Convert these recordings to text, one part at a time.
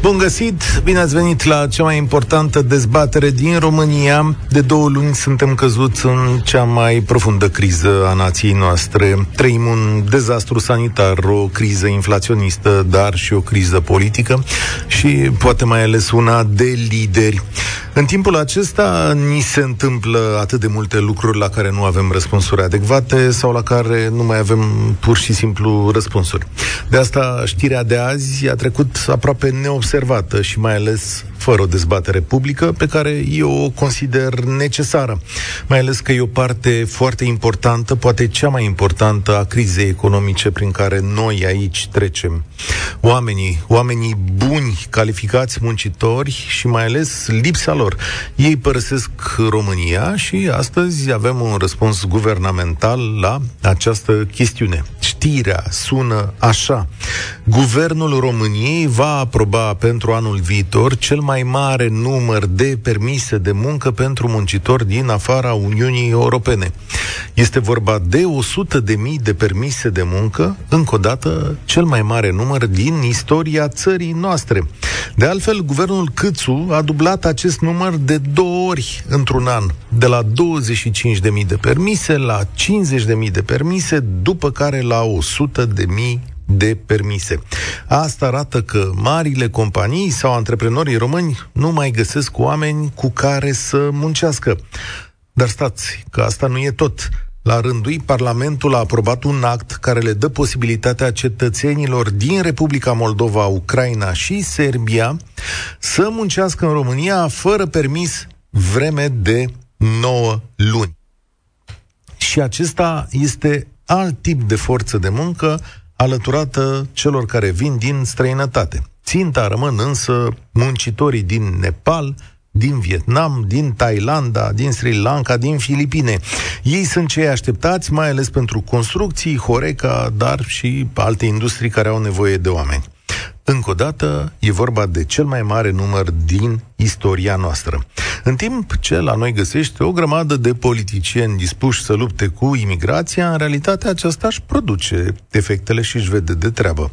Bun găsit! Bine ați venit la cea mai importantă dezbatere din România. De două luni suntem căzuți în cea mai profundă criză a nației noastre. Trăim un dezastru sanitar, o criză inflaționistă, dar și o criză politică și poate mai ales una de lideri. În timpul acesta ni se întâmplă atât de multe lucruri la care nu avem răspunsuri adecvate sau la care nu mai avem pur și simplu răspunsuri. De asta știrea de azi a trecut aproape neobservată și mai ales fără o dezbatere publică, pe care eu o consider necesară. Mai ales că e o parte foarte importantă, poate cea mai importantă a crizei economice prin care noi aici trecem. Oamenii, oamenii buni, calificați, muncitori și mai ales lipsa lor. Ei părăsesc România și astăzi avem un răspuns guvernamental la această chestiune. Știrea sună așa. Guvernul României va aproba pentru anul viitor cel mai mare număr de permise de muncă pentru muncitori din afara Uniunii Europene. Este vorba de 100 de mii de permise de muncă, încă o dată cel mai mare număr din istoria țării noastre. De altfel, guvernul Câțu a dublat acest număr de două ori într-un an, de la 25 de mii de permise la 50 de mii de permise, după care la 100 de mii de permise. Asta arată că marile companii sau antreprenorii români nu mai găsesc oameni cu care să muncească. Dar stați, că asta nu e tot. La rândul ei, Parlamentul a aprobat un act care le dă posibilitatea cetățenilor din Republica Moldova, Ucraina și Serbia să muncească în România fără permis vreme de 9 luni. Și acesta este alt tip de forță de muncă alăturată celor care vin din străinătate. Ținta rămân însă muncitorii din Nepal, din Vietnam, din Thailanda, din Sri Lanka, din Filipine. Ei sunt cei așteptați, mai ales pentru construcții, Horeca, dar și alte industrii care au nevoie de oameni. Încă o dată, e vorba de cel mai mare număr din istoria noastră. În timp ce la noi găsește o grămadă de politicieni dispuși să lupte cu imigrația, în realitate aceasta își produce efectele și își vede de treabă.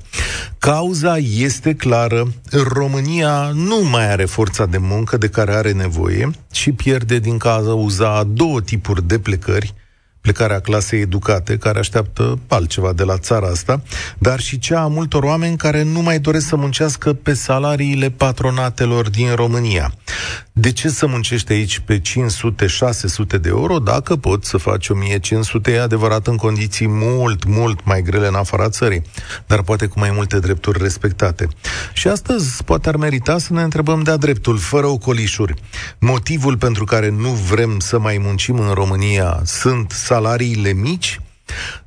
Cauza este clară. România nu mai are forța de muncă de care are nevoie și pierde din cauza a două tipuri de plecări – plecarea clasei educate, care așteaptă altceva de la țara asta, dar și cea a multor oameni care nu mai doresc să muncească pe salariile patronatelor din România. De ce să muncești aici pe 500-600 de euro dacă poți să faci 1500, e adevărat, în condiții mult, mult mai grele în afara țării, dar poate cu mai multe drepturi respectate. Și astăzi poate ar merita să ne întrebăm de-a dreptul, fără ocolișuri. Motivul pentru care nu vrem să mai muncim în România sunt salariile mici?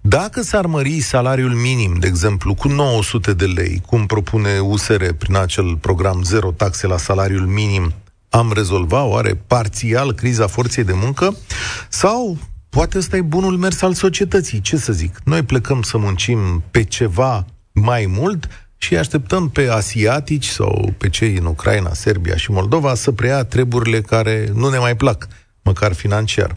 Dacă s-ar mări salariul minim, de exemplu, cu 900 de lei, cum propune USR prin acel program zero taxe la salariul minim, am rezolvat oare parțial criza forței de muncă? Sau poate ăsta e bunul mers al societății, ce să zic? Noi plecăm să muncim pe ceva mai mult și așteptăm pe asiatici sau pe cei în Ucraina, Serbia și Moldova să preia treburile care nu ne mai plac, măcar financiar.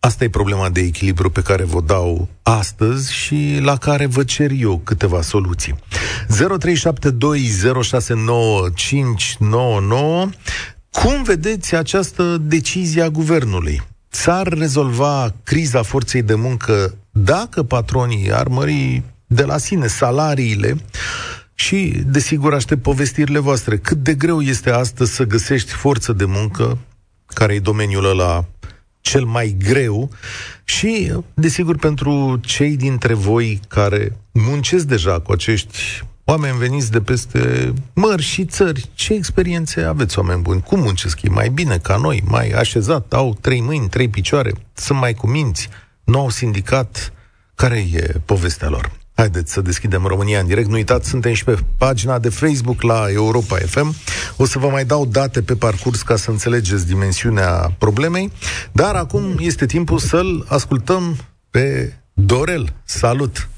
Asta e problema de echilibru pe care vă dau astăzi și la care vă cer eu câteva soluții. 0372069599 Cum vedeți această decizie a guvernului? S-ar rezolva criza forței de muncă dacă patronii ar mări de la sine salariile și, desigur, aștept povestirile voastre. Cât de greu este astăzi să găsești forță de muncă, care e domeniul ăla cel mai greu și, desigur, pentru cei dintre voi care muncesc deja cu acești oameni veniți de peste mări și țări, ce experiențe aveți, oameni buni? Cum muncesc ei? Mai bine ca noi, mai așezat, au trei mâini, trei picioare, sunt mai cuminți, nou sindicat. Care e povestea lor? Haideți să deschidem România în direct. Nu uitați, suntem și pe pagina de Facebook la Europa FM. O să vă mai dau date pe parcurs ca să înțelegeți dimensiunea problemei. Dar acum este timpul să-l ascultăm pe Dorel. Salut!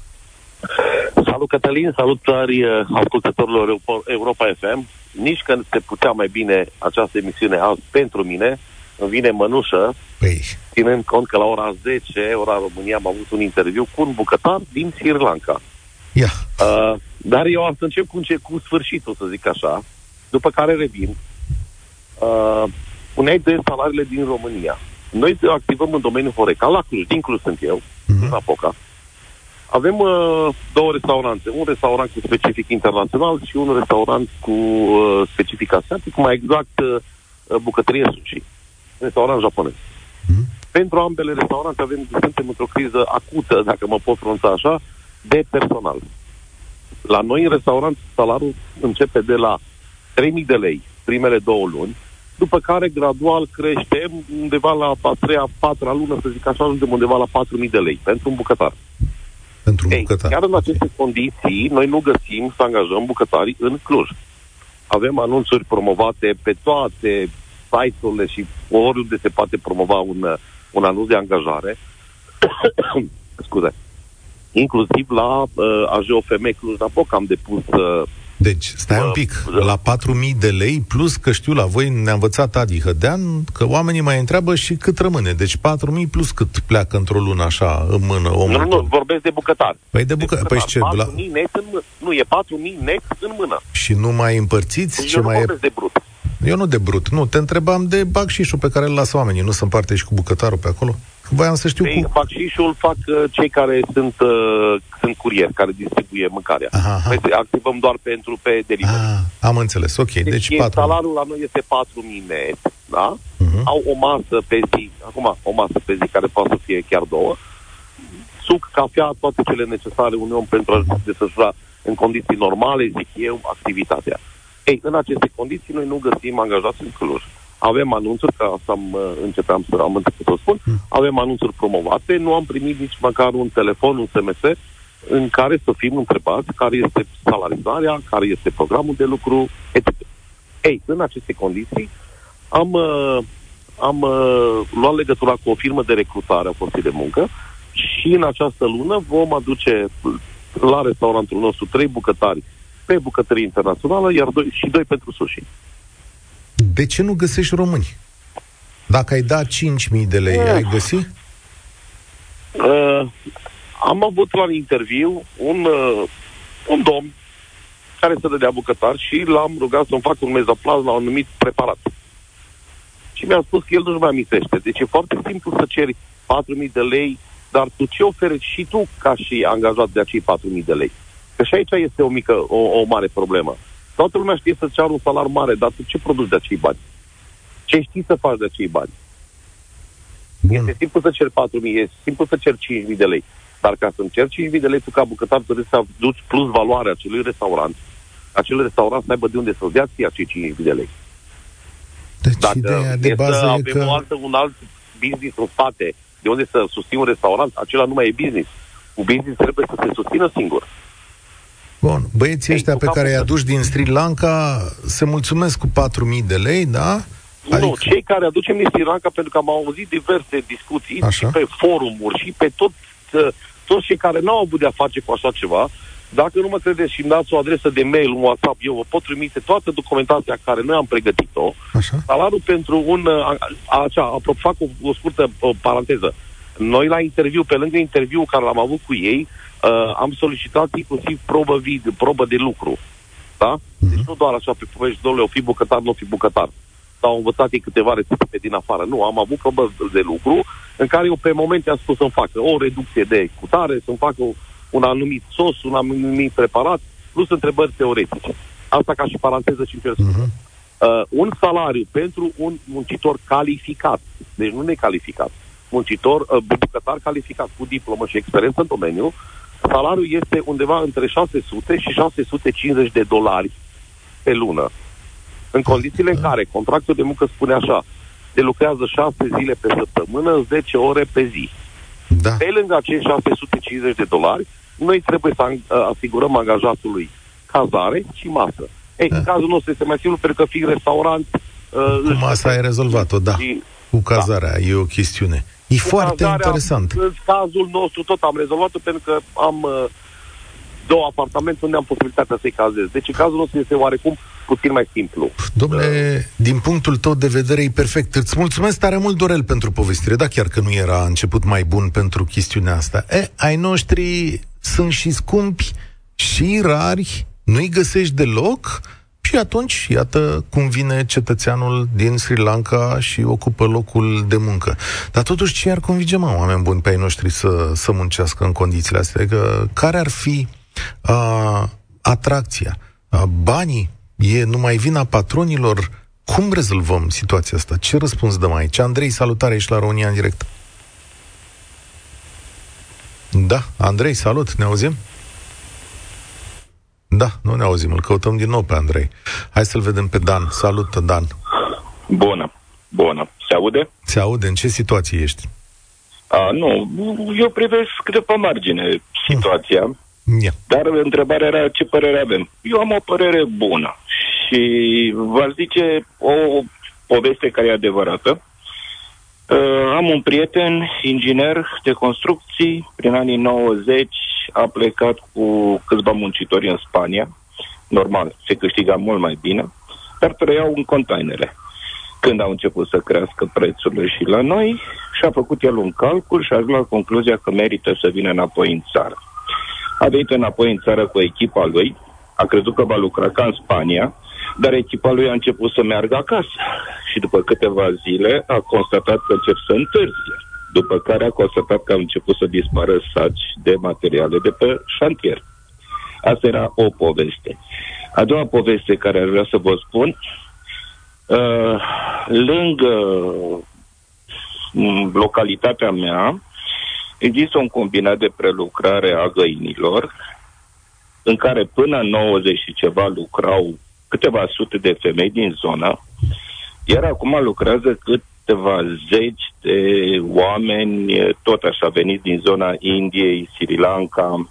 Salut, Cătălin, salutări uh, ascultătorilor Europa FM. Nici că se putea mai bine această emisiune azi pentru mine, îmi vine mănușă, Păi, ținând cont că la ora 10, ora România, am avut un interviu cu un bucătar din Sri Lanka. ia, Uh, dar eu am să încep cu, înce- cu sfârșitul, să zic așa, după care revin. Uh, puneai de salariile din România. Noi activăm în domeniul Horeca, la Cluj, din Cluj sunt eu, Mhm. la Poca. Avem uh, două restaurante, un restaurant cu specific internațional și un restaurant cu uh, specific asiatic, mai exact uh, uh, bucătărie sushi, restaurant japonez. Mhm. Pentru ambele restaurante avem, suntem într-o criză acută, dacă mă pot pronunța așa, de personal. La noi în restaurant salariul începe de la 3.000 de lei primele două luni, după care gradual crește undeva la a treia, a patra lună, să zic așa, ajungem undeva la 4.000 de lei pentru un bucătar. pentru un Ei, bucătar. chiar în aceste condiții, noi nu găsim să angajăm bucătarii în Cluj. Avem anunțuri promovate pe toate site-urile și oriunde se poate promova un, uh, un anunț de angajare. Scuze. Inclusiv la uh, AJOFM Cluj-Napoca am depus uh, Deci, stai un Bă, pic, da. la 4.000 de lei, plus că știu la voi, ne-a învățat Adi Hădean, că oamenii mai întreabă și cât rămâne. Deci 4.000 plus cât pleacă într-o lună așa, în mână, omul Nu, nu, tot. vorbesc de bucătar. Păi de bucă... Păi și ce? La... 4.000 net în mână. Nu, e 4.000 net în mână. Și nu mai împărțiți? Deci Ce eu nu mai e? vorbesc de brut. Eu nu de brut, nu, te întrebam de bacșișul pe care îl lasă oamenii, nu se împarte și cu bucătarul pe acolo? Că voiam să știu Ei, cu... bacșișul fac uh, cei care sunt, uh, sunt curieri, care distribuie mâncarea. Aha, aha. Noi activăm doar pentru pe delivery. Ah, am înțeles, ok, deci, Deci, deci e, 4 salariul la noi este 4.000 net, da? Mhm. Au o masă pe zi, acum o masă pe zi care poate să fie chiar două, suc, cafea, toate cele necesare unui om pentru a desfășura în condiții normale, zic eu, activitatea. Ei, în aceste condiții noi nu găsim angajați în Cluj. Avem anunțuri, că asta am, uh, începeam să am început să o spun, avem anunțuri promovate, nu am primit nici măcar un telefon, un SMS, în care să fim întrebați care este salarizarea, care este programul de lucru, etc. Ei, în aceste condiții, am, uh, am uh, luat legătura cu o firmă de recrutare a forței de muncă și în această lună vom aduce la restaurantul nostru trei bucătari pe bucătărie internațională, iar doi, și doi pentru sushi. De ce nu găsești români? Dacă ai da 5.000 de lei, Eh. ai găsi? Uh, am avut la interviu un, uh, un domn care se dădea bucătar și l-am rugat să-mi facă un mezaplaz la un anumit preparat. Și mi-a spus că el nu-și mai amintește. Deci e foarte simplu să ceri 4.000 de lei, dar tu ce oferi și tu ca și angajat de acei 4.000 de lei? Că și aici este o mică, o, o mare problemă. Toată lumea știe să ceară un salar mare, dar tu ce produci de acei bani? Ce știi să faci de acei bani? Bun. Este simplu să cer 4.000, e simplu să cer 5.000 de lei. Dar ca să-mi cer 5.000 de lei, tu ca bucătar trebuie să aduci plus valoare acelui restaurant. Acel restaurant să aibă de unde să-ți dea ție acei 5.000 de lei. Deci Dacă ideea de e să bază e avem că... o altă, un alt business în spate, de unde să susții un restaurant, acela nu mai e business. Un business trebuie să se susțină singur. Bun, băieții Ei, ăștia cu pe capul care i-a de- dus din Sri Lanka se mulțumesc cu 4.000 de lei, da? Adică... Nu, cei care aducem din Sri Lanka, pentru că am auzit diverse discuții Așa. și pe forumuri și pe tot, uh, toți cei care n-au avut de-a face cu așa ceva, dacă nu mă credeți și îmi dați o adresă de mail, un WhatsApp, eu vă pot trimite toată documentația care noi am pregătit-o. Așa? Salariul pentru un... uh, A, a, așa, apropo, fac o, o scurtă uh, paranteză. Noi la interviu, pe lângă interviul care l-am avut cu ei, uh, am solicitat inclusiv probă video, probă de lucru. Da? Deci nu doar așa pe povești, domnule, o fi bucătar, nu o fi bucătar. Sau au învățat ei câteva rețete din afară. Nu, am avut probă de lucru în care eu pe momente am spus să-mi facă o reducție de cutare, să-mi facă un anumit sos, un anumit preparat, plus întrebări teoretice. Asta ca și paranteză și în uh-huh. uh, Un salariu pentru un muncitor calificat, deci nu necalificat, muncitor, uh, bucătar calificat cu diplomă și experiență în domeniu, salariul este undeva între 600 și 650 de dolari pe lună. În condițiile în care contractul de muncă spune așa, se lucrează 6 zile pe săptămână, 10 ore pe zi. Da. Pe lângă acești 650 de dolari, noi trebuie să ang- asigurăm angajatului cazare și masă. Ei, Da. în cazul nostru este mai simplu pentru că fiind restaurant... Uh, Cu își- masa ai rezolvat-o, da. Și Cu cazarea, e o chestiune. E cu foarte cazarea, interesant. În cazul nostru tot am rezolvat-o pentru că am uh, două apartamente unde am posibilitatea să-i cazez. Deci în cazul nostru este oarecum puțin mai simplu. Domnule, din punctul tău de vedere e perfect. Îți mulțumesc tare mult, Dorel, pentru povestire. Da, chiar că nu era început mai bun pentru chestiunea asta. E, ai noștri sunt și scumpi și rari, nu-i găsești deloc și atunci, iată cum vine cetățeanul din Sri Lanka și ocupă locul de muncă. Dar totuși, ce ar convinge, mă, oameni buni pe ai noștri să, să muncească în condițiile astea? Că, care ar fi a, atracția? A, banii? E numai vina patronilor? Cum rezolvăm situația asta? Ce răspuns dăm aici? Andrei, salutare, ești la România în direct. Da, Andrei, salut, ne auzim? Da, nu ne auzim, îl căutăm din nou pe Andrei. Hai să-l vedem pe Dan. Salut, Dan. Bună, bună. Se aude? Se aude. În ce situație ești? A, nu, eu privesc de pe margine situația. Yeah. Dar întrebarea era ce părere avem. Eu am o părere bună și v zice o poveste care e adevărată. Uh, am un prieten, inginer de construcții, prin anii 90 a plecat cu câțiva muncitori în Spania. Normal, se câștiga mult mai bine, dar trăiau în containere. Când au început să crească prețurile și la noi, și-a făcut el un calcul și a ajuns la concluzia că merită să vină înapoi în țară. A venit înapoi în țară cu echipa lui, a crezut că va lucra ca în Spania, dar echipa lui a început să meargă acasă și după câteva zile a constatat că încep să întârzie. După care a constatat că au început să dispară saci de materiale de pe șantier. Asta era o poveste. A doua poveste care ar vrea să vă spun, uh, lângă mm, localitatea mea, există un combinat de prelucrare a găinilor, în care până în 90 și ceva lucrau câteva sute de femei din zonă, iar acum lucrează câteva zeci de oameni, tot așa veniți din zona Indiei, Sri Lanka.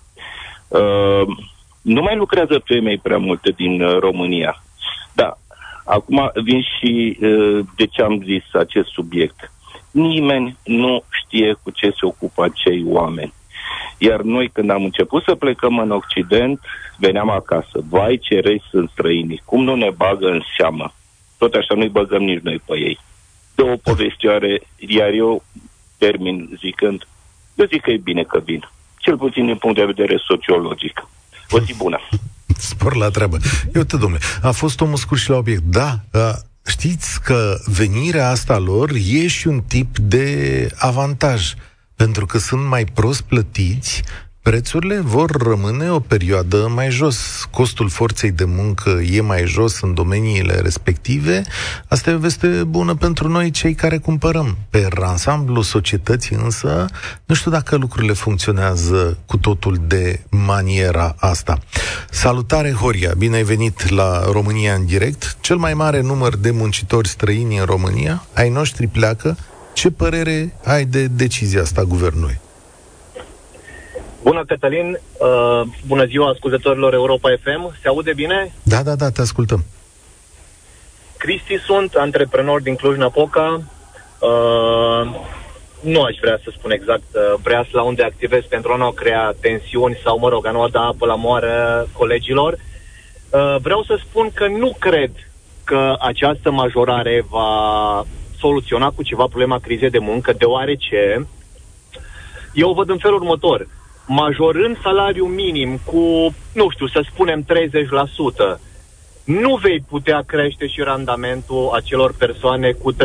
Uh, nu mai lucrează femei prea multe din uh, România. Da, acum vin și uh, de ce am zis acest subiect. Nimeni nu știe cu ce se ocupă acei oameni. Iar noi, când am început să plecăm în Occident, veneam acasă. Vai, ce răi sunt străinii. Cum nu ne bagă în seamă? Tot așa nu-i băgăm nici noi pe ei. De o povestioare, iar eu termin zicând, eu zic că e bine că vin. Cel puțin din punct de vedere sociologic. O zi bună. Spor la treabă. Eu te, domnule, a fost omul scurt și la obiect. Da, știți că venirea asta lor e și un tip de avantaj pentru că sunt mai prost plătiți, prețurile vor rămâne o perioadă mai jos. Costul forței de muncă e mai jos în domeniile respective. Asta e o veste bună pentru noi, cei care cumpărăm. Pe ansamblu societății însă, nu știu dacă lucrurile funcționează cu totul de maniera asta. Salutare, Horia! Bine ai venit la România în direct. Cel mai mare număr de muncitori străini în România, ai noștri pleacă, ce părere ai de decizia asta a guvernului? Bună, Cătălin! Uh, bună ziua ascultătorilor Europa FM! Se aude bine? Da, da, da, te ascultăm. Cristi sunt, antreprenor din Cluj-Napoca. Uh, nu aș vrea să spun exact uh, la unde activez pentru a nu crea tensiuni sau, mă rog, a nu da apă la moară colegilor. Uh, vreau să spun că nu cred că această majorare va soluționa cu ceva problema crizei de muncă, deoarece eu o văd în felul următor. Majorând salariul minim cu, nu știu, să spunem 30%, nu vei putea crește și randamentul acelor persoane cu 30%.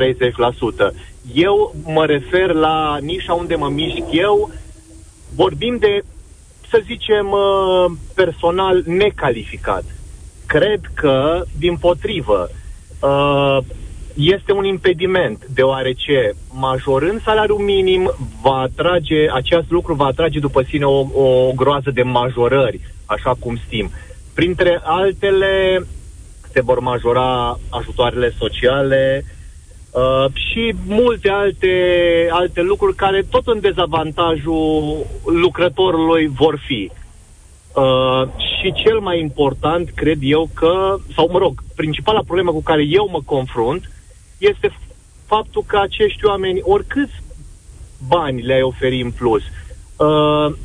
Eu mă refer la nișa unde mă mișc eu, vorbim de, să zicem, uh, personal necalificat. Cred că, din potrivă, uh, este un impediment, deoarece majorând salariul minim va atrage, acest lucru va atrage după sine o, o groază de majorări, așa cum știm. Printre altele se vor majora ajutoarele sociale uh, și multe alte, alte lucruri care tot în dezavantajul lucrătorului vor fi. Uh, și cel mai important, cred eu că, sau mă rog, principala problemă cu care eu mă confrunt este faptul că acești oameni, oricât bani le-ai oferi în plus, uh,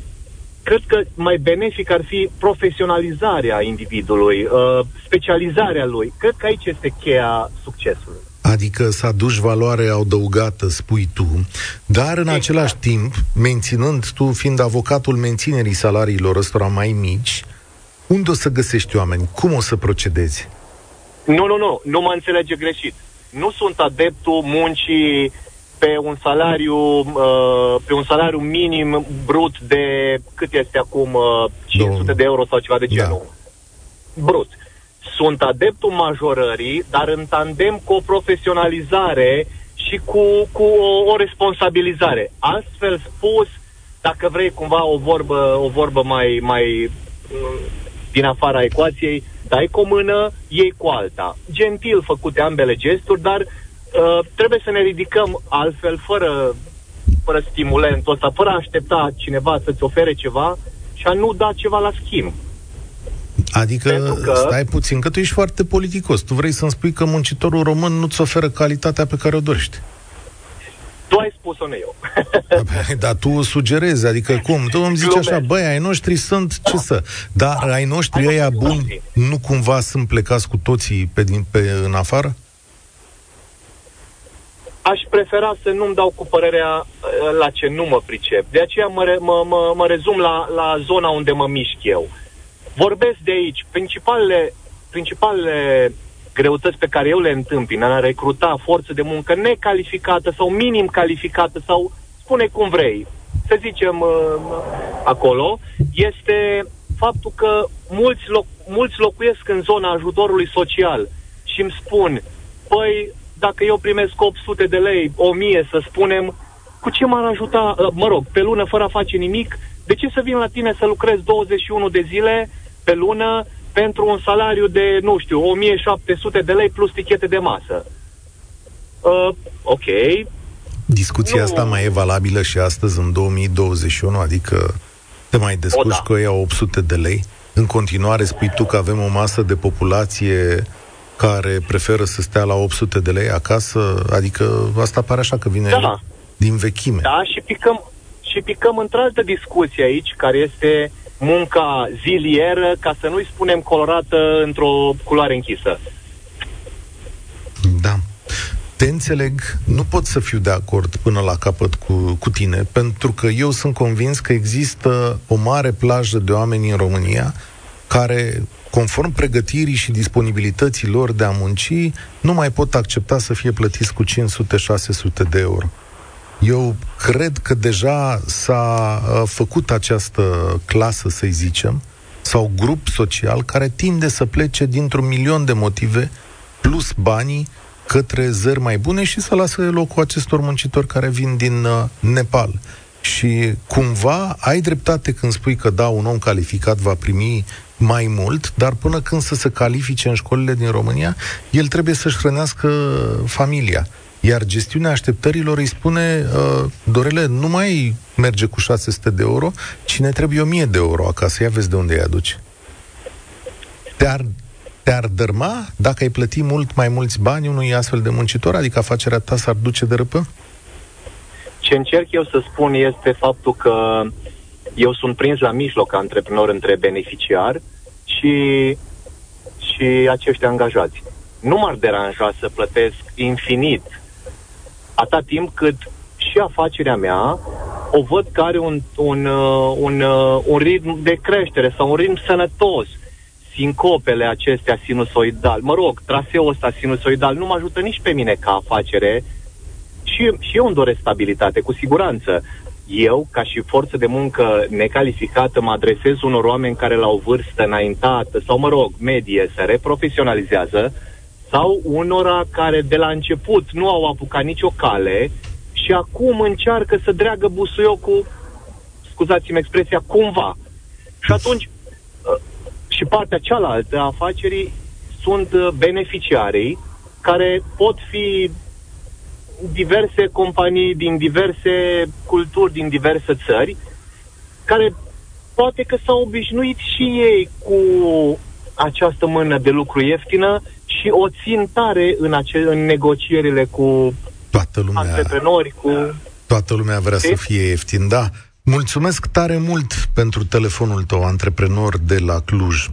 cred că mai benefic ar fi profesionalizarea individului, uh, specializarea lui. Cred că aici este cheia succesului. Adică să aduci valoare adăugată, spui tu, dar în exact. același timp, menținând tu, fiind avocatul menținerii salariilor ăstora mai mici, unde o să găsești oameni? Cum o să procedezi? Nu, nu, nu, nu mă înțelege greșit. Nu sunt adeptul muncii pe un salariu uh, pe un salariu minim brut de cât este acum uh, 500 de euro sau ceva de genul. Da. Brut. Sunt adeptul majorării, dar în tandem cu o profesionalizare și cu, cu o, o responsabilizare. Astfel spus, dacă vrei cumva o vorbă, o vorbă mai, mai din afara ecuației, dai cu o mână, iei cu alta. Gentil făcute ambele gesturi, dar uh, trebuie să ne ridicăm altfel, fără, fără stimulentul ăsta, fără a aștepta cineva să-ți ofere ceva și a nu da ceva la schimb. Adică, că... stai puțin, că tu ești foarte politicos. Tu vrei să-mi spui că muncitorul român nu-ți oferă calitatea pe care o dorești. Tu ai spus-o, nu eu. Dar tu o sugerezi, adică cum? Tu îmi zici așa, băi, ai noștri sunt, ce să... Dar da. ai noștri ăia buni nu cumva sunt plecați cu toții pe, din, pe în afară? Aș prefera să nu-mi dau cu părerea uh, la ce nu mă pricep. De aceea mă, re, mă, mă, mă rezum la, la zona unde mă mișc eu. Vorbesc de aici. Principalele, principalele greutăți pe care eu le întâmpin în a recruta forță de muncă necalificată sau minim calificată sau spune cum vrei, să zicem uh, acolo, este faptul că mulți, loc- mulți locuiesc în zona ajutorului social și îmi spun, păi, dacă eu primesc 800 de lei, 1000 să spunem, cu ce m-ar ajuta, uh, mă rog, pe lună fără a face nimic, de ce să vin la tine să lucrez 21 de zile pe lună pentru un salariu de, nu știu, 1700 de lei plus tichete de masă. Uh, ok. Discuția nu... asta mai e valabilă și astăzi, în 2021, adică te mai descurci da. că ia 800 de lei? În continuare spui tu că avem o masă de populație care preferă să stea la 800 de lei acasă? Adică asta pare așa că vine da. din vechime. Da, și picăm, și picăm într-altă discuție aici, care este munca zilieră, ca să nu-i spunem colorată într-o culoare închisă. Da. Te înțeleg, nu pot să fiu de acord până la capăt cu, cu tine, pentru că eu sunt convins că există o mare plajă de oameni în România care, conform pregătirii și disponibilității lor de a munci, nu mai pot accepta să fie plătiți cu 500-600 de euro. Eu cred că deja s-a uh, făcut această clasă, să zicem, sau grup social care tinde să plece dintr-un milion de motive, plus banii, către zări mai bune și să lasă locul acestor muncitori care vin din uh, Nepal. Și cumva ai dreptate când spui că da, un om calificat va primi mai mult, dar până când să se califice în școlile din România, el trebuie să-și hrănească familia. Iar gestiunea așteptărilor îi spune, uh, Dorele, nu mai merge cu 600 de euro, cine trebuie 1000 de euro acasă, ia vezi de unde îi aduci. Te-ar, te-ar dărma dacă ai plăti mult mai mulți bani unui astfel de muncitor, adică afacerea ta s-ar duce de răpă? Ce încerc eu să spun este faptul că eu sunt prins la mijloc antreprenor între beneficiar și, și acești angajați. Nu m-ar deranja să plătesc infinit atât timp cât și afacerea mea o văd că are un, un, uh, un, uh, un ritm de creștere sau un ritm sănătos. Sincopele acestea sinusoidal, mă rog, traseul ăsta sinusoidal nu mă ajută nici pe mine ca afacere și, și eu îmi doresc stabilitate, cu siguranță. Eu, ca și forță de muncă necalificată, mă adresez unor oameni care la o vârstă înaintată sau, mă rog, medie, se reprofesionalizează, sau unora care de la început nu au apucat nicio cale și acum încearcă să dreagă busuiocul, scuzați-mi expresia, cumva. Și atunci, uh, și partea cealaltă a afacerii sunt uh, beneficiarii care pot fi diverse companii din diverse culturi, din diverse țări, care poate că s-au obișnuit și ei cu această mână de lucru ieftină și o țin tare în, ace- în negocierile cu Toată lumea, antreprenori, cu... Toată lumea vrea să fie ieftin, da. Mulțumesc tare mult pentru pentru telefonul tău, antreprenor de la Cluj.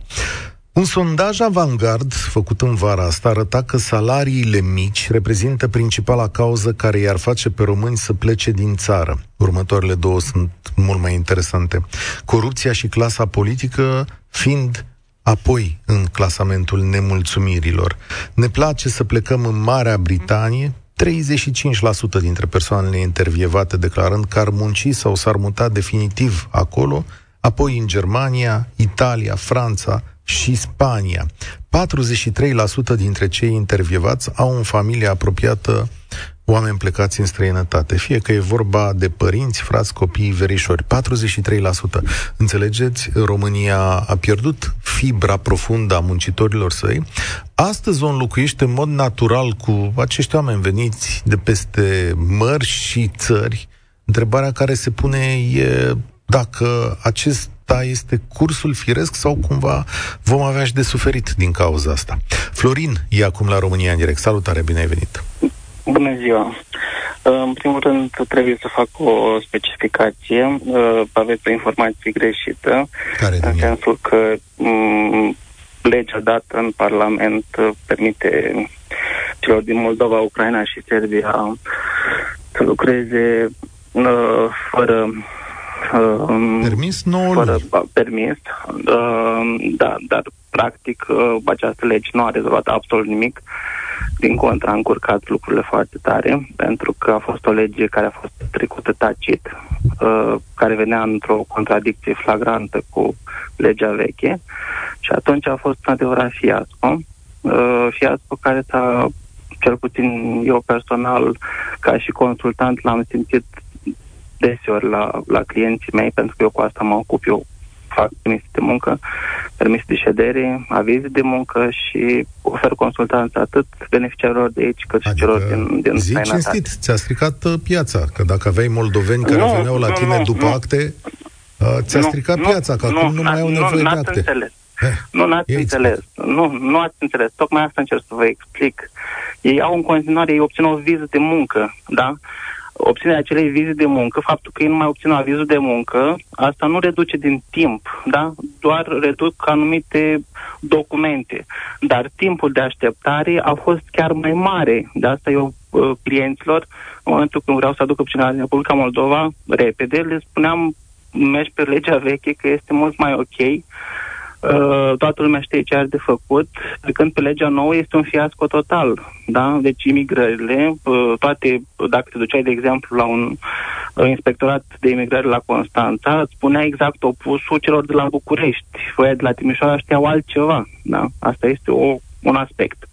Un sondaj avangard făcut în vara asta arăta că salariile mici reprezintă principala cauză care i-ar face pe români să plece din țară. Următoarele două sunt mult mai interesante. Corupția și clasa politică fiind apoi în clasamentul nemulțumirilor. Ne place să plecăm în Marea Britanie, 35% dintre persoanele intervievate declarând că ar munci sau s-ar muta definitiv acolo, apoi în Germania, Italia, Franța, și Spania. 43% dintre cei intervievați au în familie apropiată oameni plecați în străinătate, fie că e vorba de părinți, frați, copii, verișori. 43%. Înțelegeți? România a pierdut fibra profundă a muncitorilor săi. Astăzi o înlocuiește în mod natural cu acești oameni veniți de peste mări și țări. Întrebarea care se pune e dacă acest asta este cursul firesc sau cumva vom avea și de suferit din cauza asta. Florin e acum la România în direct. Salutare, bine ai venit! Bună ziua! În primul rând, trebuie să fac o specificație. Aveți o informație greșită. Care în sensul că m- legea dată în Parlament permite celor din Moldova, Ucraina și Serbia să lucreze uh, fără Uh, permis 9 fără luni. permis, uh, da, dar practic uh, această lege nu a rezolvat absolut nimic. Din contra, a încurcat lucrurile foarte tare, pentru că a fost o lege care a fost trecută tacit, uh, care venea într-o contradicție flagrantă cu legea veche și atunci a fost un adevărat fiasco. Uh, fiasco care s-a, cel puțin eu personal, ca și consultant, l-am simțit deseori la, la clienții mei, pentru că eu cu asta mă ocup, eu fac permis de muncă, permis de ședere, avize de muncă și ofer consultanță atât beneficiarilor de aici cât și adică celor din, din zi cinstit, ți-a stricat uh, piața, că dacă aveai moldoveni care nu, veneau la nu, tine nu, după nu, acte, uh, ți-a nu, stricat nu, piața, că nu, acum nu mai au nevoie nu, de acte. Înțeles. Eh, nu, n-ați înțeles. Nu, nu ați înțeles. Tocmai asta încerc să vă explic. Ei au în continuare, ei obțin o viză de muncă, da? Obținerea acelei vize de muncă, faptul că ei nu mai obțin avizul de muncă, asta nu reduce din timp, da? Doar reduc anumite documente. Dar timpul de așteptare a fost chiar mai mare. De asta eu uh, clienților, în momentul când vreau să aduc opțiunea din Republica Moldova, repede, le spuneam mergi pe legea veche, că este mult mai ok Uh, toată lumea știe ce are de făcut, când pe legea nouă este un fiasco total. Da? Deci imigrările, uh, toate, dacă te duceai, de exemplu, la un uh, inspectorat de imigrare la Constanța, îți spunea exact opusul celor de la București. Voi de la Timișoara știau altceva. Da? Asta este o, un aspect.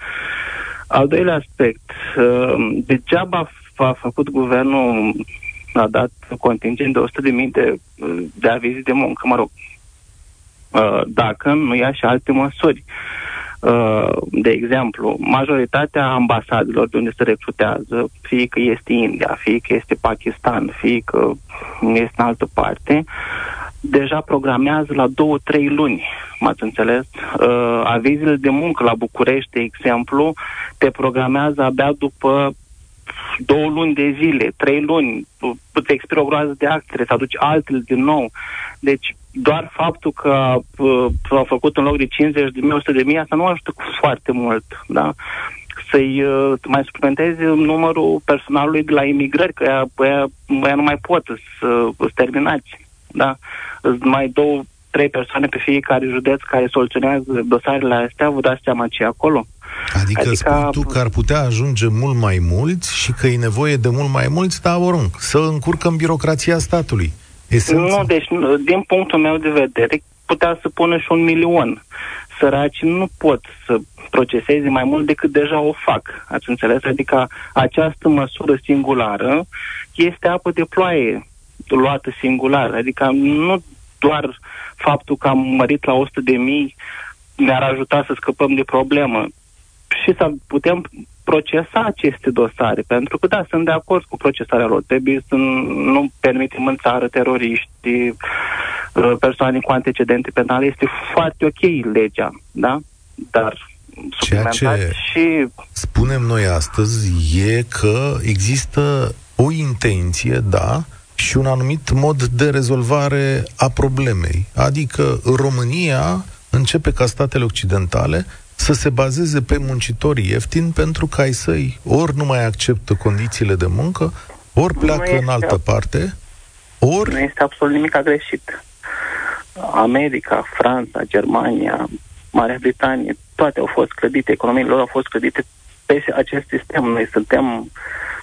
Al doilea aspect, uh, degeaba a făcut guvernul a dat contingent de 100.000 de, de avizi de muncă, mă rog, Uh, dacă nu ia și alte măsuri. Uh, de exemplu, majoritatea ambasadelor de unde se recrutează, fie că este India, fie că este Pakistan, fie că este în altă parte, deja programează la două, trei luni, m-ați înțeles? Uh, avizile de muncă la București, de exemplu, te programează abia după două luni de zile, trei luni, îți expiră o groază de acte, să aduci altele din nou. Deci, doar faptul că a făcut în loc de 50 de mii, 100 de mii, asta nu ajută cu foarte mult, da? Să-i uh, mai suplimentezi numărul personalului de la imigrări, că ea, ea, ea nu mai pot să, să terminați, da? Îți mai două, trei persoane pe fiecare județ care soluționează dosarele astea, vă dați seama ce acolo. Adică, adică spui tu că ar putea ajunge mult mai mulți și că e nevoie de mult mai mulți, dar oricum, să încurcăm birocrația statului. Esența. Nu, deci, din punctul meu de vedere, putea să pună și un milion. Săracii nu pot să proceseze mai mult decât deja o fac. Ați înțeles? Adică această măsură singulară este apă de ploaie luată singular. Adică nu doar faptul că am mărit la 100 de mii ne-ar ajuta să scăpăm de problemă și să putem procesa aceste dosare, pentru că, da, sunt de acord cu procesarea lor. Trebuie să nu permitem în țară teroriști, uh, persoane cu antecedente penale. Este foarte ok legea, da? Dar Ceea ce și... spunem noi astăzi e că există o intenție, da, și un anumit mod de rezolvare a problemei. Adică România începe ca statele occidentale să se bazeze pe muncitorii ieftini pentru că ai săi ori nu mai acceptă condițiile de muncă, ori pleacă în altă parte, ori... Nu este absolut nimic greșit. America, Franța, Germania, Marea Britanie, toate au fost clădite, economiile lor au fost clădite pe acest sistem. Noi suntem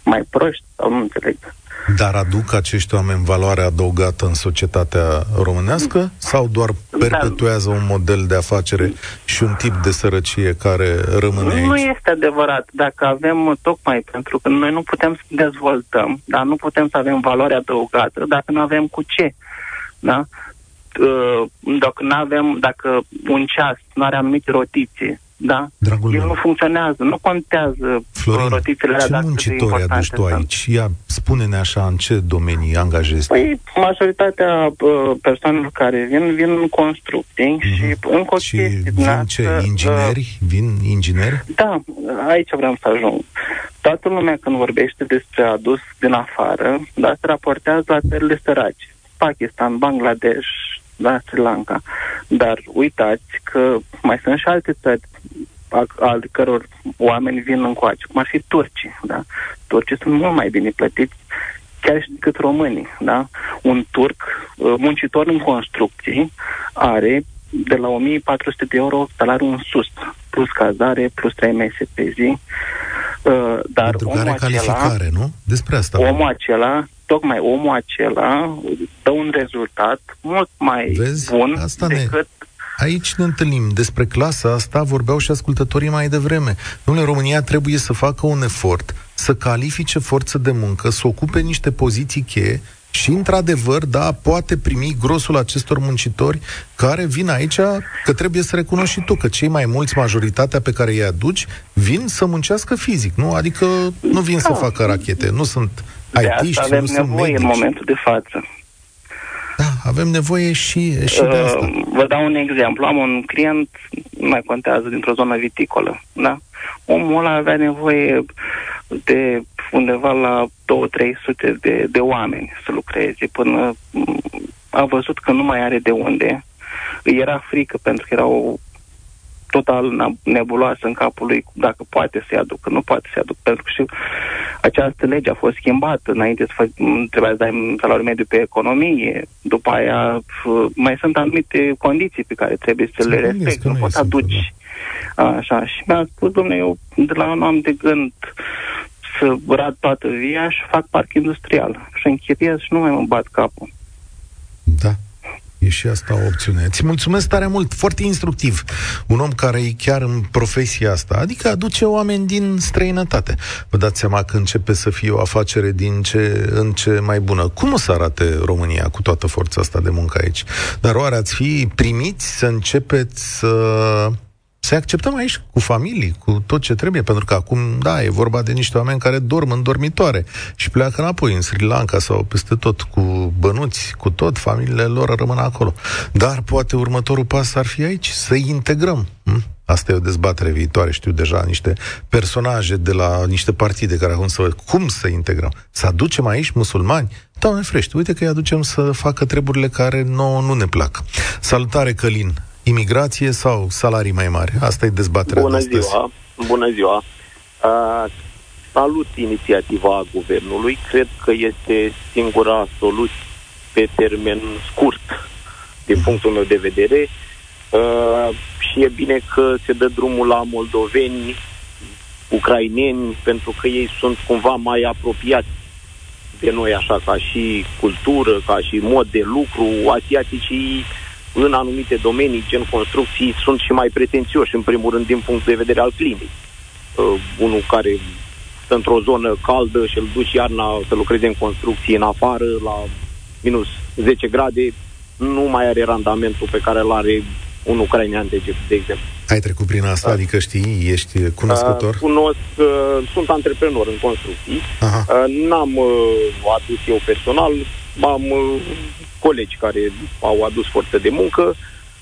mai proști sau nu înțeleg. Dar aduc acești oameni valoare adăugată în societatea românească sau doar perpetuează un model de afacere și un tip de sărăcie care rămâne aici? Nu este adevărat. Dacă avem, tocmai pentru că noi nu putem să dezvoltăm, dar nu putem să avem valoare adăugată dacă nu avem cu ce. Da? Uh, dacă nu avem, dacă un ceas nu are anumite rotiții, da? Dragul El meu. nu funcționează, nu contează Florin, rotițele ce muncitori aduci tu aici? Ia, spune-ne așa, în ce domenii angajezi? Păi, majoritatea uh, persoanelor care vin, vin în construcții mm-hmm. și în Și vin ce, uh, ingineri? Uh, vin ingineri? Da, aici vreau să ajung. Toată lumea când vorbește despre adus din afară, da, se raportează la țările sărace. Pakistan, Bangladesh, da, Sri Lanka. Dar uitați că mai sunt și alte țări al căror oameni vin încoace, cum ar fi turcii, da? Turcii sunt mult mai bine plătiți chiar și decât românii, da? Un turc, uh, muncitor în construcții, are de la 1400 de euro salariu în sus, plus cazare, plus 3 mese pe zi. Uh, dar Pentru omul care calificare, acela, nu? Despre asta. Omul acela tocmai omul acela dă un rezultat mult mai Vezi? bun asta decât ne... Aici ne întâlnim. Despre clasa asta vorbeau și ascultătorii mai devreme. Domnule, România trebuie să facă un efort, să califice forță de muncă, să ocupe niște poziții cheie și, într-adevăr, da, poate primi grosul acestor muncitori care vin aici, că trebuie să recunoști și tu că cei mai mulți, majoritatea pe care îi aduci, vin să muncească fizic, nu? Adică nu vin da. să facă rachete, nu sunt de asta avem nevoie în momentul de față. Da, avem nevoie și, și de asta. Uh, vă dau un exemplu. Am un client, nu mai contează, dintr-o zonă viticolă. Da? Omul ăla avea nevoie de undeva la 2-300 de, de oameni să lucreze până a văzut că nu mai are de unde. Îi era frică pentru că era o total nebuloasă în capul lui dacă poate să-i aducă, nu poate să-i aducă, pentru că și această lege a fost schimbată, înainte să fac, trebuia să dai salariu mediu pe economie, după aia mai sunt anumite condiții pe care trebuie să le respecti, nu poți aduci. Da. Așa, și mi-a spus, domnule, eu de la nu am de gând să rad toată via și fac parc industrial și închiriez și nu mai mă bat capul. Da. E și asta o opțiune. Ți mulțumesc tare mult, foarte instructiv. Un om care e chiar în profesia asta, adică aduce oameni din străinătate. Vă dați seama că începe să fie o afacere din ce în ce mai bună. Cum o să arate România cu toată forța asta de muncă aici? Dar oare ați fi primiți să începeți să să acceptăm aici cu familii, cu tot ce trebuie, pentru că acum, da, e vorba de niște oameni care dorm în dormitoare și pleacă înapoi în Sri Lanka sau peste tot cu bănuți, cu tot, familiile lor rămân acolo. Dar poate următorul pas ar fi aici, să integrăm. Hm? Asta e o dezbatere viitoare, știu deja niște personaje de la niște partide care acum să văd cum să integrăm. Să aducem aici musulmani? Doamne frește, uite că îi aducem să facă treburile care nouă nu ne plac. Salutare, Călin! Imigrație sau salarii mai mari? Asta e dezbaterea Bună de ziua! Bună ziua! Uh, salut inițiativa guvernului. Cred că este singura soluție pe termen scurt, din mhm. punctul meu de vedere. Uh, și e bine că se dă drumul la moldoveni, ucraineni, pentru că ei sunt cumva mai apropiați de noi, așa, ca și cultură, ca și mod de lucru. Asiaticii în anumite domenii, gen construcții, sunt și mai pretențioși, în primul rând, din punct de vedere al climei. Uh, unul care stă într-o zonă caldă și îl duci iarna să lucreze în construcții în afară, la minus 10 grade, nu mai are randamentul pe care îl are un ucrainean, de, de exemplu. Ai trecut prin asta, da. adică știi, ești cunoscător? Uh, cunosc, uh, sunt antreprenor în construcții. Aha. Uh, n-am uh, adus eu personal, am uh, colegi care au adus forță de muncă.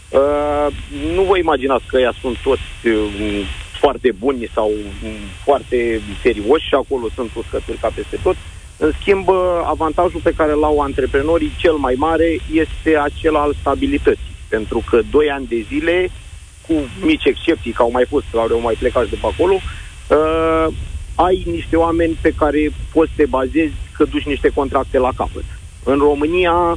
Uh, nu vă imaginați că ea sunt toți uh, foarte buni sau um, foarte serioși și acolo sunt uscături ca peste tot. În schimb, avantajul pe care l-au antreprenorii cel mai mare este acela al stabilității. Pentru că doi ani de zile, cu mici excepții, că au mai fost, care au mai plecat de pe acolo, uh, ai niște oameni pe care poți să te bazezi că duci niște contracte la capăt. În România,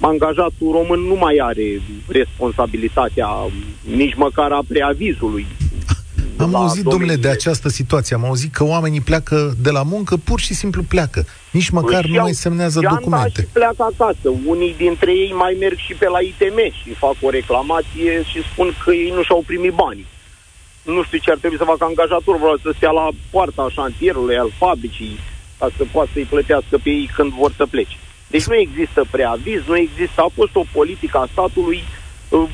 angajatul român nu mai are responsabilitatea nici măcar a preavizului am auzit, domnule, de această situație. Am auzit că oamenii pleacă de la muncă, pur și simplu pleacă. Nici măcar nu mai semnează documente. Și pleacă acasă. Unii dintre ei mai merg și pe la ITM și fac o reclamație și spun că ei nu și-au primit banii. Nu știu ce ar trebui să facă angajatorul, vreau să stea la poarta șantierului, al fabricii, ca să poată să-i plătească pe ei când vor să plece. Deci nu există preaviz, nu există, a fost o politică a statului uh,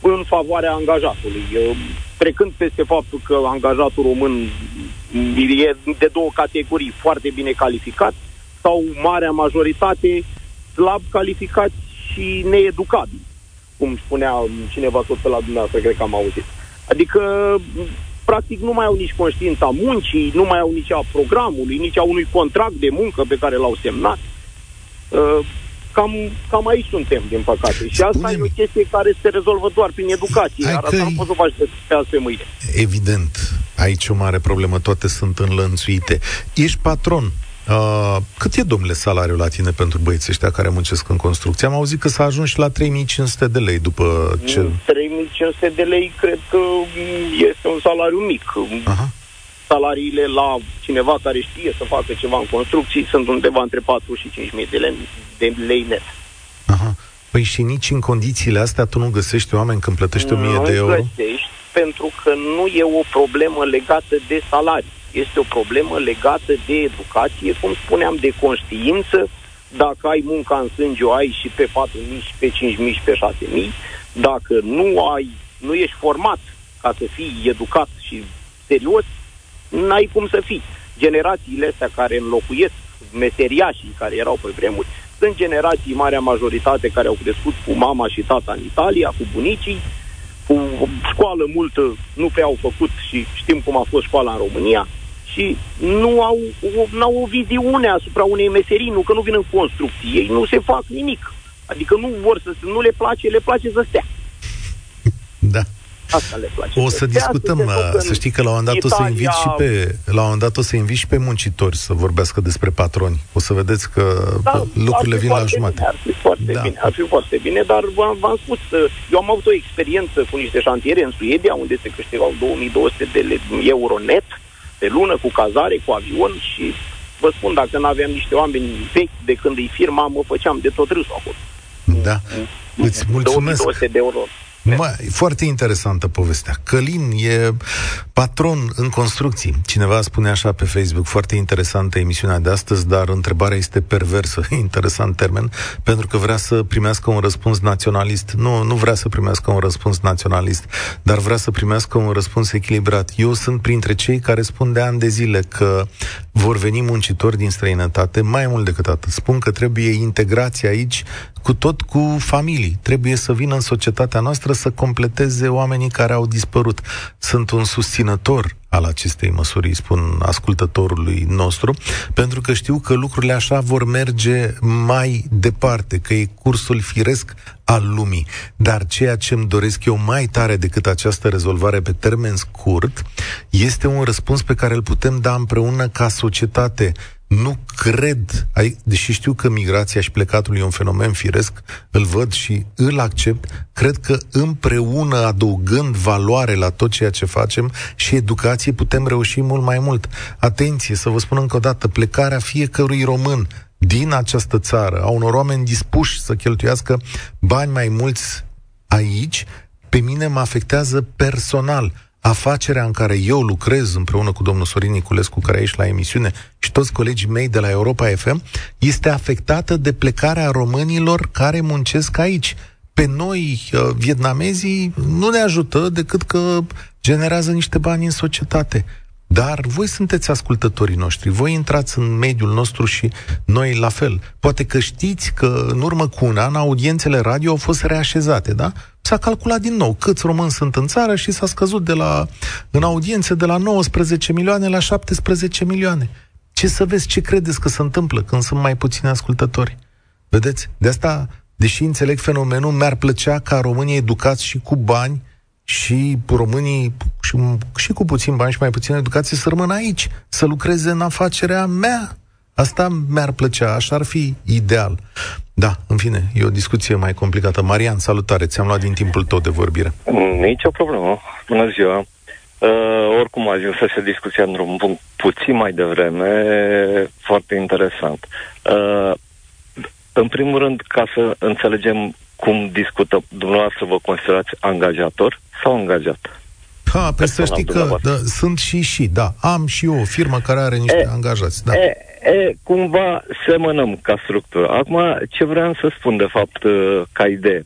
în favoarea angajatului. Uh, trecând peste faptul că angajatul român e de două categorii, foarte bine calificat sau marea majoritate slab calificat și needucabil, cum spunea cineva tot pe la dumneavoastră, cred că am auzit. Adică, practic, nu mai au nici conștiința muncii, nu mai au nici a programului, nici a unui contract de muncă pe care l-au semnat. Uh, Cam, cam aici suntem, din păcate. Și asta e o chestie care se rezolvă doar prin educație. Hai iar asta nu poți să faci pe azi pe mâine. Evident. Aici o mare problemă. Toate sunt înlănțuite. Ești patron. Uh, cât e, domnule, salariul la tine pentru băieții ăștia care muncesc în construcție? Am auzit că s-a ajuns și la 3500 de lei după ce... 3500 de lei cred că este un salariu mic. Aha salariile la cineva care știe să facă ceva în construcții sunt undeva între 4 și 5 mii de lei, de lei net. Aha. Păi și nici în condițiile astea tu nu găsești oameni când plătești 1000 de euro? Nu găsești pentru că nu e o problemă legată de salarii. Este o problemă legată de educație, cum spuneam, de conștiință. Dacă ai munca în sânge, o ai și pe 4.000, și pe 5.000, și pe 6.000. Dacă nu ai, nu ești format ca să fii educat și serios, n-ai cum să fii. Generațiile astea care înlocuiesc meseriașii care erau pe vremuri, sunt generații, marea majoritate, care au crescut cu mama și tata în Italia, cu bunicii, cu școală multă nu prea au făcut și știm cum a fost școala în România și nu au, nu au o viziune asupra unei meserii, nu că nu vin în construcții, ei nu se fac nimic. Adică nu vor să, nu le place, le place să stea. Da. Asta le place. O să discutăm, să, să știi că la un dat Italia... o să invit și pe la un dat o să invit și pe muncitori să vorbească despre patroni. O să vedeți că da, lucrurile vin la jumate. Bine, ar fi foarte da. bine, ar fi foarte bine, dar v-am, v-am spus, eu am avut o experiență cu niște șantiere în Suedia, unde se câștigau 2200 de euro net pe lună, cu cazare, cu avion și vă spun, dacă nu aveam niște oameni vechi de când îi firma, mă făceam de tot râsul acolo. Da. Îți mulțumesc. 2200 de euro Mă, foarte interesantă povestea. Călin e patron în construcții. Cineva spune așa pe Facebook, foarte interesantă emisiunea de astăzi, dar întrebarea este perversă, interesant termen, pentru că vrea să primească un răspuns naționalist. Nu, nu vrea să primească un răspuns naționalist, dar vrea să primească un răspuns echilibrat. Eu sunt printre cei care spun de ani de zile că vor veni muncitori din străinătate, mai mult decât atât. Spun că trebuie integrație aici cu tot cu familii. Trebuie să vină în societatea noastră să completeze oamenii care au dispărut. Sunt un susținător al acestei măsuri, spun ascultătorului nostru, pentru că știu că lucrurile așa vor merge mai departe, că e cursul firesc al lumii. Dar ceea ce îmi doresc eu mai tare decât această rezolvare pe termen scurt este un răspuns pe care îl putem da împreună ca societate nu cred, deși știu că migrația și plecatul e un fenomen firesc, îl văd și îl accept, cred că împreună, adăugând valoare la tot ceea ce facem și educație, putem reuși mult mai mult. Atenție, să vă spun încă o dată, plecarea fiecărui român din această țară, a unor oameni dispuși să cheltuiască bani mai mulți aici, pe mine mă afectează personal afacerea în care eu lucrez împreună cu domnul Sorin Niculescu, care aici la emisiune, și toți colegii mei de la Europa FM, este afectată de plecarea românilor care muncesc aici. Pe noi, uh, vietnamezii, nu ne ajută decât că generează niște bani în societate. Dar voi sunteți ascultătorii noștri, voi intrați în mediul nostru și noi la fel. Poate că știți că în urmă cu un an audiențele radio au fost reașezate, da? S-a calculat din nou câți români sunt în țară și s-a scăzut de la, în audiențe de la 19 milioane la 17 milioane. Ce să vezi, ce credeți că se întâmplă când sunt mai puțini ascultători? Vedeți? De asta, deși înțeleg fenomenul, mi-ar plăcea ca românii educați și cu bani și românii și, și cu puțin bani și mai puțin educație să rămână aici, să lucreze în afacerea mea. Asta mi-ar plăcea, așa ar fi ideal. Da, în fine, e o discuție mai complicată. Marian, salutare, ți-am luat din timpul tău de vorbire. Nici o problemă. Bună ziua. Uh, oricum a ajuns să se discuția într-un punct puțin mai devreme, foarte interesant. Uh, în primul rând, ca să înțelegem cum discută, dumneavoastră vă considerați angajator sau angajat? Ha, pe să știi că da, sunt și și, da. Am și eu o firmă care are niște e, angajați, da. E, e, cumva semănăm ca structură. Acum, ce vreau să spun, de fapt, uh, ca idee?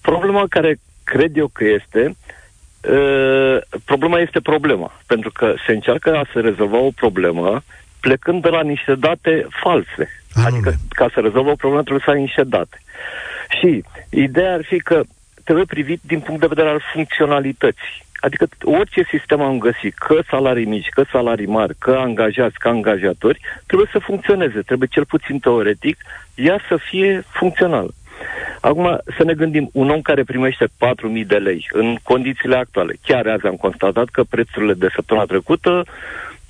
Problema care cred eu că este, uh, problema este problema. Pentru că se încearcă a se rezolva o problemă plecând de la niște date false. Anume. Adică, ca să rezolvă o problemă, trebuie să ai niște date. Și ideea ar fi că trebuie privit din punct de vedere al funcționalității. Adică orice sistem am găsit, că salarii mici, că salarii mari, că angajați, că angajatori, trebuie să funcționeze, trebuie cel puțin teoretic, ea să fie funcțională. Acum să ne gândim, un om care primește 4.000 de lei în condițiile actuale, chiar azi am constatat că prețurile de săptămâna trecută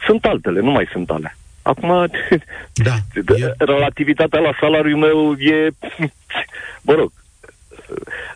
sunt altele, nu mai sunt alea. Acum, da, e... relativitatea la salariul meu e, mă rog,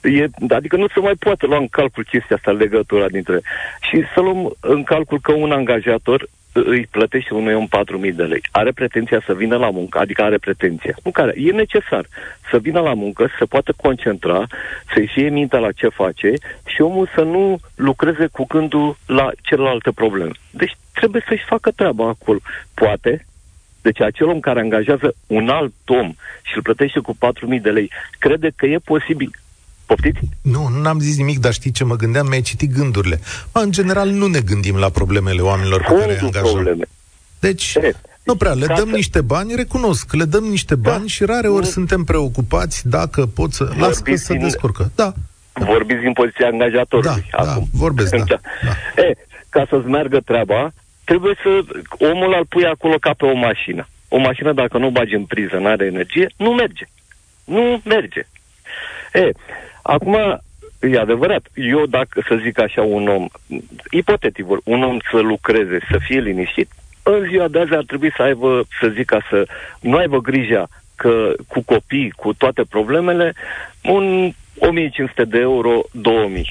e, adică nu se mai poate lua în calcul chestia asta, legătura dintre... Și să luăm în calcul că un angajator îi plătește unui om 4.000 de lei. Are pretenția să vină la muncă, adică are pretenția. Nu care, e necesar să vină la muncă, să se poată concentra, să-i fie mintea la ce face și omul să nu lucreze cu gândul la celelalte probleme. Deci trebuie să-și facă treaba acolo. Poate, deci acel om care angajează un alt om și îl plătește cu 4.000 de lei, crede că e posibil Poftiți? Nu, nu am zis nimic, dar știi ce mă gândeam? Mi-ai citit gândurile. În general, nu ne gândim la problemele oamenilor pe care îi angajăm. Probleme. Deci, e, nu prea, le dăm niște bani, recunosc, le dăm niște da. bani da. și rare ori nu. suntem preocupați dacă pot să... Las că se descurcă. Da. Vorbiți din poziția angajatorului. Da, da acum. da, vorbesc, da. da. E, ca să-ți meargă treaba, trebuie să omul îl pui acolo ca pe o mașină. O mașină, dacă nu bagi în priză, nu are energie, nu merge. Nu merge. E, acum, e adevărat, eu dacă să zic așa un om, ipotetic, un om să lucreze, să fie liniștit, în ziua de azi ar trebui să aibă, să zic ca să nu aibă grija că cu copii, cu toate problemele, un 1500 de euro, 2000.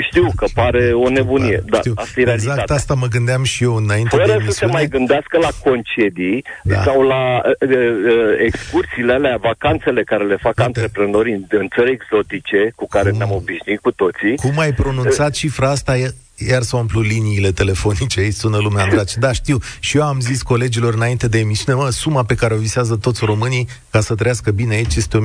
Știu că pare o nebunie, dar asta e realitatea. Exact asta mă gândeam și eu înainte Fără de emisiune. să se mai gândească la concedii da. sau la uh, uh, uh, excursiile alea, vacanțele care le fac Uite. antreprenorii în, în țări exotice cu care Cum? ne-am obișnuit cu toții. Cum ai pronunțat cifra asta? iar să umplu liniile telefonice, îi sună lumea Andraci. Da, știu. Și eu am zis colegilor înainte de emisiune, mă, suma pe care o visează toți românii ca să trăiască bine aici este 1500-2000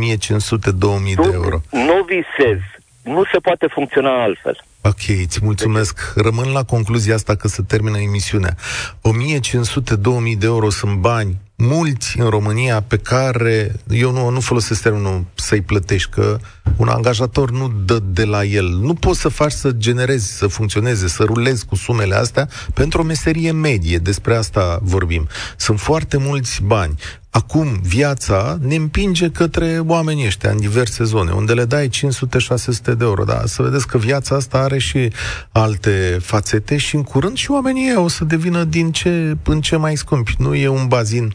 de euro. Nu visez nu se poate funcționa altfel. Ok, îți mulțumesc. Rămân la concluzia asta că se termină emisiunea. 1500-2000 de euro sunt bani mulți în România pe care eu nu, nu folosesc termenul să-i plătești, că un angajator nu dă de la el. Nu poți să faci să generezi, să funcționeze, să rulezi cu sumele astea pentru o meserie medie. Despre asta vorbim. Sunt foarte mulți bani. Acum, viața ne împinge către oamenii ăștia în diverse zone, unde le dai 500-600 de euro. Dar să vedeți că viața asta are și alte fațete și în curând și oamenii o să devină din ce în ce mai scumpi. Nu e un bazin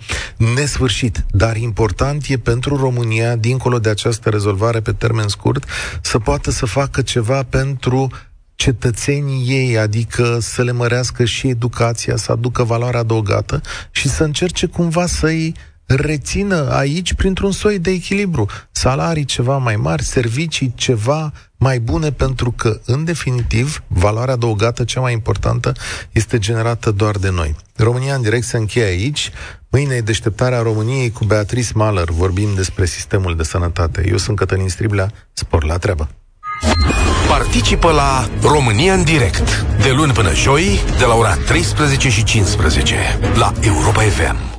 nesfârșit, dar important e pentru România, dincolo de această rezolvare pe termen scurt, să poată să facă ceva pentru cetățenii ei, adică să le mărească și educația, să aducă valoare adăugată și să încerce cumva să-i rețină aici printr-un soi de echilibru. Salarii ceva mai mari, servicii ceva mai bune, pentru că, în definitiv, valoarea adăugată cea mai importantă este generată doar de noi. România în direct se încheie aici. Mâine e deșteptarea României cu Beatrice Maler. Vorbim despre sistemul de sănătate. Eu sunt Cătălin Striblea. Spor la treabă! Participă la România în direct de luni până joi de la ora 13 și 15 la Europa FM.